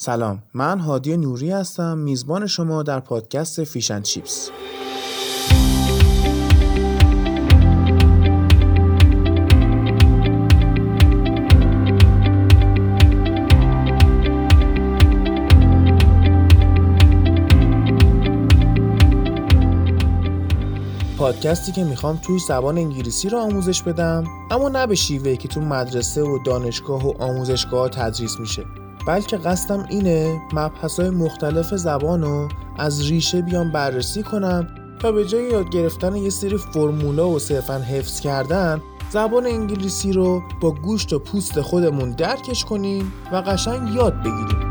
سلام من هادی نوری هستم میزبان شما در پادکست فیشن چیپس پادکستی که می‌خوام توی زبان انگلیسی رو آموزش بدم اما نه به شیوهی که تو مدرسه و دانشگاه و آموزشگاه تدریس میشه. بلکه قصدم اینه مبحث مختلف زبان رو از ریشه بیام بررسی کنم تا به جای یاد گرفتن یه سری فرمولا و صرفا حفظ کردن زبان انگلیسی رو با گوشت و پوست خودمون درکش کنیم و قشنگ یاد بگیریم.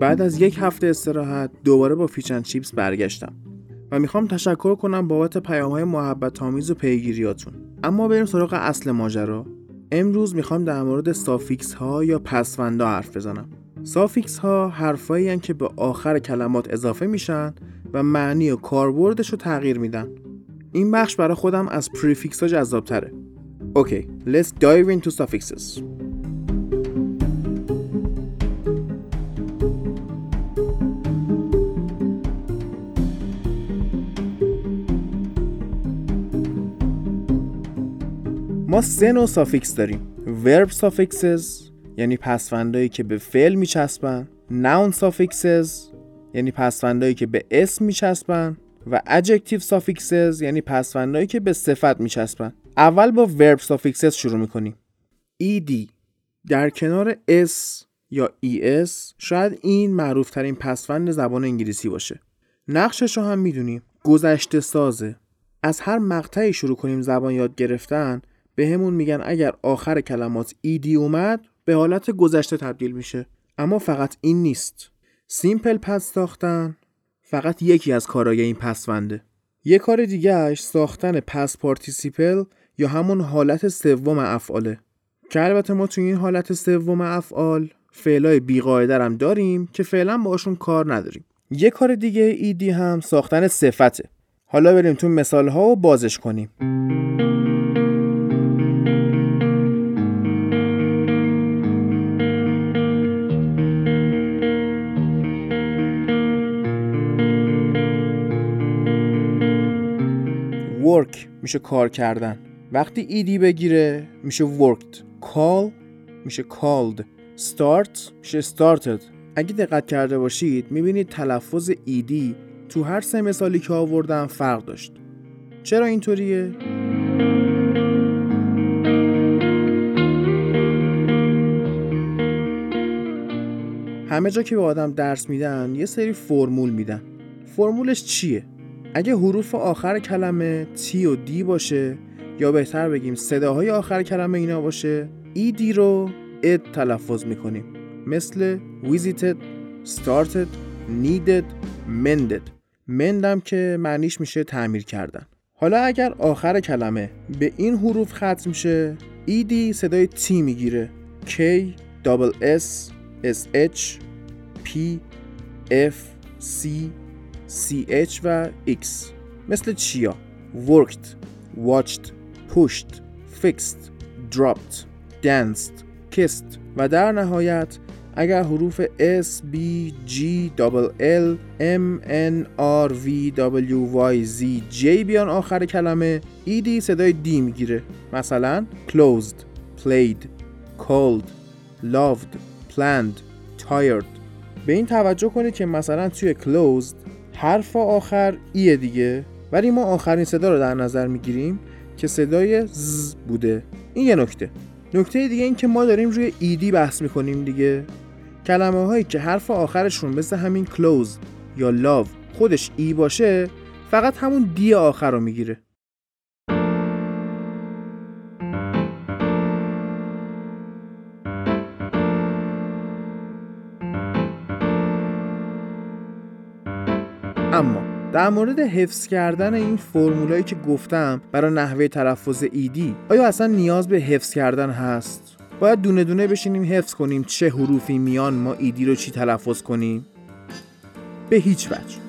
بعد از یک هفته استراحت دوباره با Fish and Chips برگشتم و می‌خوام تشکر کنم بابت پیام های محبت آمیز و پیگیریاتون. اما بریم سراغ اصل ماجرا. امروز می‌خوام در مورد suffix ها یا پسوندا حرف بزنم. suffix ها حرفایی که به آخر کلمات اضافه میشن و معنی و کاربردش رو تغییر میدن. این بخش برای خودم از prefix ها جذاب تره okay let's dive into ما سه نوع suffix داریم. verb suffixes یعنی پسوندایی که به فعل میچسبن. noun suffixes یعنی پسوندایی که به اسم میچسبن. و adjective suffixes یعنی پسوندایی که به صفت میچسبن. اول با verb suffixes شروع می‌کنیم. ed در کنار s یا es شاید این معروف ترین پسوند زبان انگلیسی باشه. نقشش رو هم می‌دونیم. گذشته سازه. از هر مقطعی شروع کنیم زبان یاد گرفتن بهمون میگن اگر آخر کلمات ed اومد به حالت گذشته تبدیل میشه. اما فقط این نیست. simple past ساختن فقط یکی از کارهای این پسونده. یه کار دیگهش ساختن past participle یا همون حالت سوم افعاله. که البته ما توی این حالت سوم افعال فعلای بیقاعده هم داریم که فعلا باشون کار نداریم. یه کار دیگه ایدی هم ساختن صفته. حالا بریم تو مثال ها و بازش کنیم. Work میشه کار کردن. وقتی ایدی بگیره میشه worked. call میشه called. start میشه started. اگه دقت کرده باشید می‌بینید تلفظ ایدی تو هر سه مثالی که آوردم فرق داشت. چرا اینطوریه؟ همه جا که به آدم درس میدن یه سری فرمول میدن. فرمولش چیه؟ اگه حروف آخر کلمه تی و دی باشه یا بهتر بگیم صداهای آخر کلمه اینا باشه ایدی رو اد تلفظ می‌کنیم. مثل visited, started, needed, mended. مندم که معنیش میشه تعمیر کردن. حالا اگر آخر کلمه به این حروف ختم شه ایدی صدای تی می‌گیره. K, S, S, H, P, F, C, CH و X مثل چیا worked watched pushed fixed dropped danced kissed و در نهایت اگر حروف S, B, G, L, M, N, R, V, W, Y, Z, J بیان آخر کلمه ایدی صدای دی می‌گیره مثلا closed, played, cold, loved, planned, tired به این توجه کنید که مثلا توی closed حرف آخر ایه دیگه. ولی ما آخرین صدا رو در نظر می‌گیریم که صدای ز بوده. این یه نکته. نکته دیگه این که ما داریم روی ایدی بحث می‌کنیم دیگه. کلمه هایی که حرف آخرشون مثل همین کلوز یا لاو خودش ای باشه فقط همون دی آخر رو می‌گیره. در مورد حفظ کردن این فرمولایی که گفتم برای نحوه تلفظ ایدی آیا اصلا نیاز به حفظ کردن هست؟ باید دونه دونه بشینیم حفظ کنیم چه حروفی میان ما ایدی رو چی تلفظ کنیم؟ به هیچ وجه.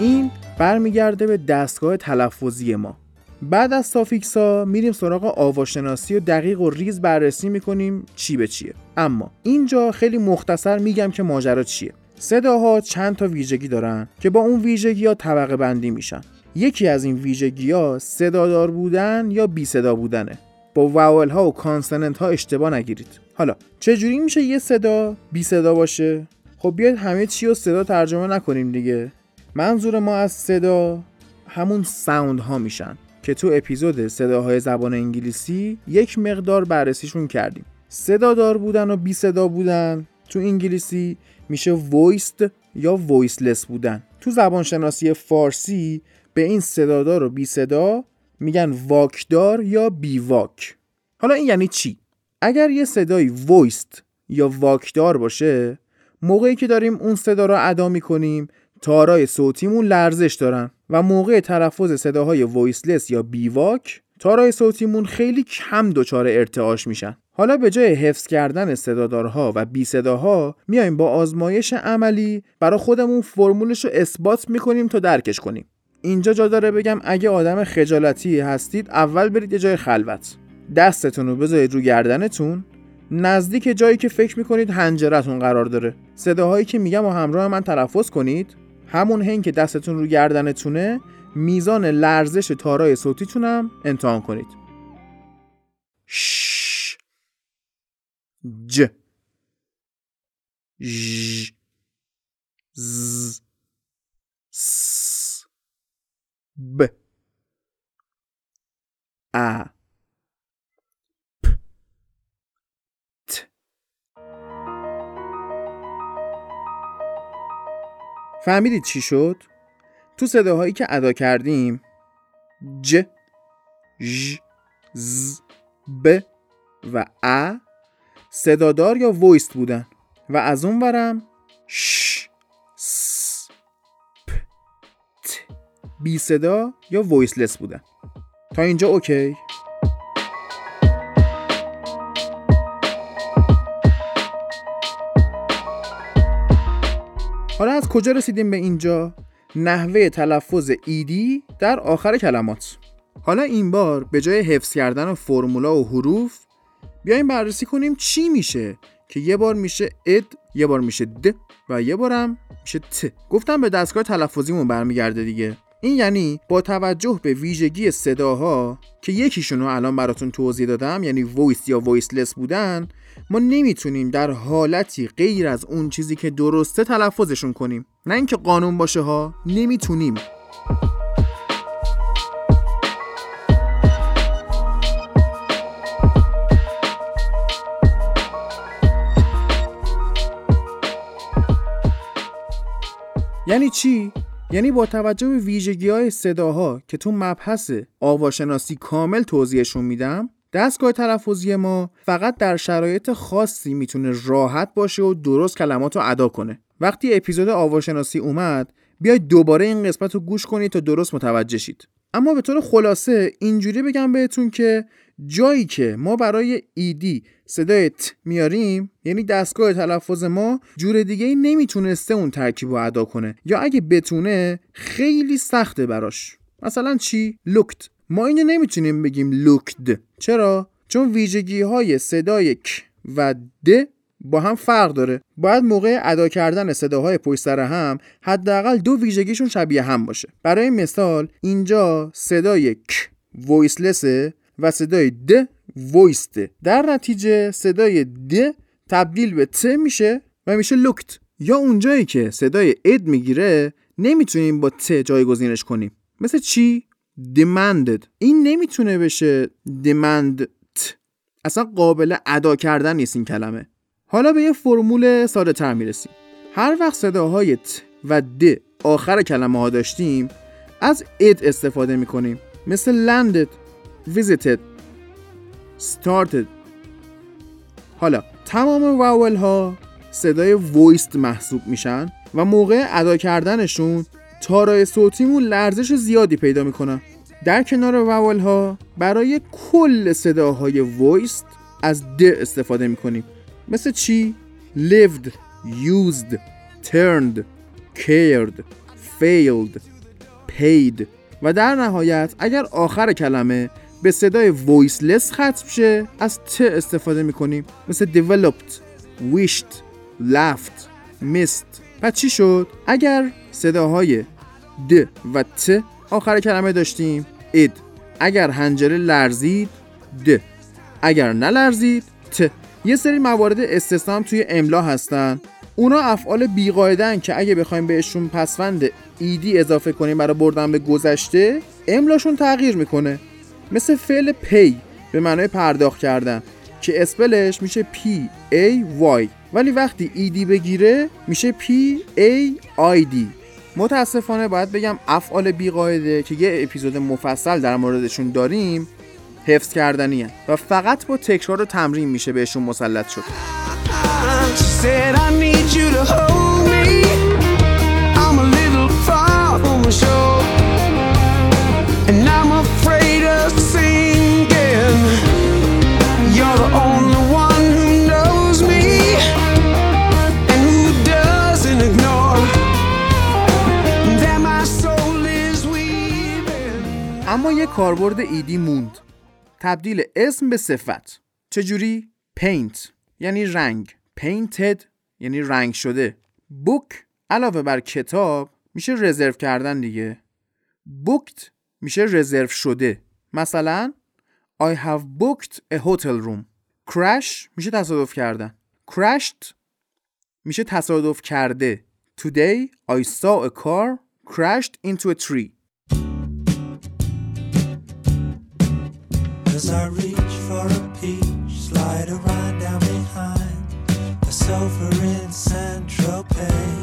این برمیگرده به دستگاه تلفظی ما. بعد از suffix ها میریم سراغ آواشناسی و دقیق و ریز بررسی می‌کنیم چی به چیه. اما اینجا خیلی مختصر میگم که ماجرا چیه. صداها چند تا ویژگی دارن که با اون ویژگی ها طبقه بندی میشن. یکی از این ویژگی ها صدادار بودن یا بی صدا بودنه. با vowel ها و consonant ها اشتباه نگیرید. حالا چجوری میشه یه صدا بی صدا باشه؟ خب بیاید همه چی رو صدا ترجمه نکنیم دیگه. منظور ما از صدا همون sound ها میشن که تو اپیزود صداهای زبان انگلیسی یک مقدار بررسیشون کردیم. صدا دار بودن و بی صدا بودن تو انگلیسی میشه voiced یا voiceless بودن. تو زبانشناسی فارسی به این صدادار و بی صدا میگن واکدار یا بی واک حالا این یعنی چی؟ اگر یه صدای voiced یا واکدار باشه موقعی که داریم اون صدا رو ادا می‌کنیم تارای صوتیمون لرزش دارن و موقع تلفظ صداهای voiceless یا بیواک تارای صوتیمون خیلی کم دچار ارتعاش میشن. حالا به جای حفظ کردن صدادارها و بی صداها میایم با آزمایش عملی برای خودمون فرمولش رو اثبات می‌کنیم تا درکش کنیم. اینجا جا داره بگم اگه آدم خجالتی هستید اول برید یه جای خلوت. دستتون رو بذارید رو گردنتون. نزدیک جایی که فکر می‌کنید هنجرتون قرار داره. صداهایی که میگم و همراه من تلفظ کنید. همون هنگ که دستتون رو گردنتونه میزان لرزش تارای صوتیتونم امتحان کنید. ش ج. ژ. ز. س. ب. ا. فهمیدید چی شد؟ تو صداهایی که ادا کردیم ج ژ ز ب و ا صدادار یا وایست بودن و از اون برم ش س پ ت. بی صدا یا voiceless بودن. تا اینجا okay؟ کجا رسیدیم به اینجا؟ نحوه تلفظ ed در آخر کلمات. حالا این بار به جای حفظ کردن فرمولا و حروف بیایم بررسی کنیم چی میشه که یه بار میشه اد یه بار میشه د و یه بارم میشه ت. گفتم به دستگاه تلفظیمون برمیگرده دیگه. این یعنی با توجه به ویژگی صداها که یکیشون رو الان براتون توضیح دادم یعنی voiced یا voiceless بودن ما نمی‌تونیم در حالتی غیر از اون چیزی که درسته تلفظشون کنیم نه اینکه قانون باشه ها نمی‌تونیم یعنی چی؟ یعنی با توجه به ویژگی های صداها که تو مبحث آواشناسی کامل توضیحشون میدم دستگاه تلفظی ما فقط در شرایط خاصی می‌تونه راحت باشه و درست کلمات رو ادا کنه. وقتی اپیزود آواشناسی اومد بیاید دوباره این قسمت رو گوش کنید تا درست متوجه شید. اما به طور خلاصه اینجوری بگم بهتون که جایی که ما برای ed صدای ت میاریم یعنی دستگاه تلفظ ما جور دیگه ای نمی‌تونسته اون ترکیب رو ادا کنه. یا اگه بتونه خیلی سخته براش. مثلا چی؟ looked ما اینو نمی‌تونیم بگیم لوکد چرا؟ چون ویژگی های صدای ک و د با هم فرق داره. باید موقع ادا کردن صداهای پشت سر هم حداقل دو ویژگیشون شبیه هم باشه. برای مثال اینجا صدای ک وایسلسه و صدای د وایسته در نتیجه صدای د تبدیل به ت میشه و میشه لوکت یا اونجایی که صدای اد می‌گیره نمی‌تونیم با ت جایگزینش کنیم. مثل چی؟ Demanded. این نمی‌تونه بشه demand اصلا قابل ادا کردن نیست این کلمه. حالا به یه فرمول ساده تر می‌رسیم. هر وقت صداهای ت و د آخر کلمه ها داشتیم از اد استفاده می‌کنیم. مثل landed visited started. حالا تمام واول ها صدای وویست محسوب میشن و موقع ادا کردنشون تارای صوتیمون لرزش زیادی پیدا می‌کنن. در کنار واول ها برای کل صداهای وویست از د استفاده می‌کنیم. مثل چی؟ lived, used, turned, cared, failed, paid. و در نهایت اگر آخر کلمه به صدای وایسلس ختم شه از ت استفاده می‌کنیم. مثل developed, wished, laughed, missed. پس چی شد؟ اگر صداهای د و ت آخر کلمه داشتیم. اد. اگر حنجره لرزید د. اگر نلرزید ت. یه سری موارد استثنا توی املا هستن. اونا افعال بیقاعدن که اگه بخوایم بهشون پسوند ed اضافه کنیم برای بردن به گذشته املاشون تغییر می‌کنه. مثل فعل pay به معنای پرداخت کردن که spell ش میشه p a y ولی وقتی ed بگیره میشه p a i d متاسفانه باید بگم افعال بیقاعده که یه اپیزود مفصل در موردشون داریم حفظ کردنیه و فقط با تکرار و تمرین میشه بهشون مسلط شد. کاربرد ایدی موند. تبدیل اسم به صفت. چجوری؟ پینت یعنی رنگ. painted یعنی رنگ شده. بوک علاوه بر کتاب میشه رزرو کردن دیگه. booked میشه رزرو شده. مثلا I have booked a hotel room. crash میشه تصادف کردن. crashed میشه تصادف کرده. Today I saw a car crashed into a tree. I reach for a peach, slide a ride down behind the sofa in Central Pay.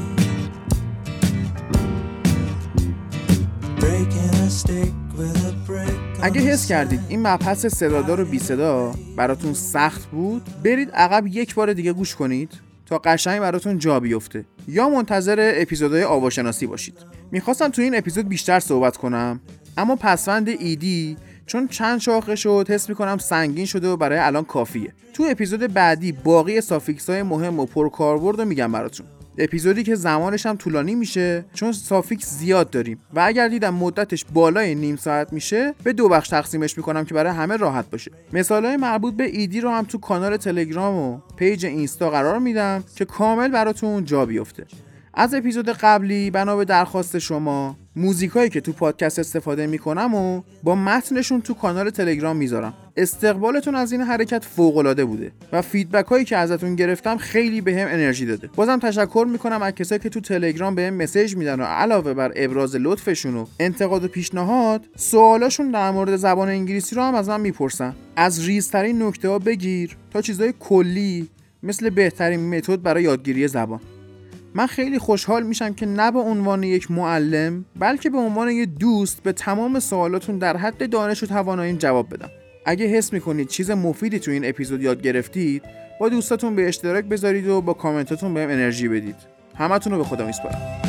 Breaking a stick with a brick. اگه حس کردید این مبحث صدادار و بی صدا براتون سخت بود برید عقب یک بار دیگه گوش کنید تا قشنگ براتون جا بیفته یا منتظر اپیزودهای آواشناسی باشید می‌خواستم تو این اپیزود بیشتر صحبت کنم اما پسوند ed چون چند شاخه شد حس می‌کنم سنگین شده و برای الان کافیه. تو اپیزود بعدی باقی suffix های مهم و پرکاربرد رو میگم براتون. اپیزودی که زمانش هم طولانی میشه چون suffix زیاد داریم. و اگر دیدم مدتش بالای نیم ساعت میشه به دو بخش تقسیمش می‌کنم که برای همه راحت باشه. مثال های مربوط به ed رو هم تو کانال تلگرام و پیج اینستا قرار میدم که کامل براتون جا بیفته. از اپیزود قبلی بنا به درخواست شما موزیکایی که تو پادکست استفاده می‌کنم و با متنشون تو کانال تلگرام می‌ذارم. استقبالتون از این حرکت فوق العاده بوده و فیدبک هایی که ازتون گرفتم خیلی بهم به انرژی داده. بازم تشکر می‌کنم از کسایی که تو تلگرام بهم مسیج میدن و علاوه بر ابراز لطفشون و انتقاد و پیشنهاد سوالاشون در مورد زبان انگلیسی رو هم از من می‌پرسن. از ریزترین نکته ها بگیر تا چیزای کلی مثل بهترین متد برای یادگیری زبان. من خیلی خوشحال میشم که نه به عنوان یک معلم بلکه به عنوان یک دوست به تمام سوالاتون در حد دانش و تواناییم جواب بدم. اگه حس می‌کنید چیز مفیدی تو این اپیزود یاد گرفتید با دوستاتون به اشتراک بذارید و با کامنتاتون بهم انرژی بدید. همتون رو به خدا میسپارم.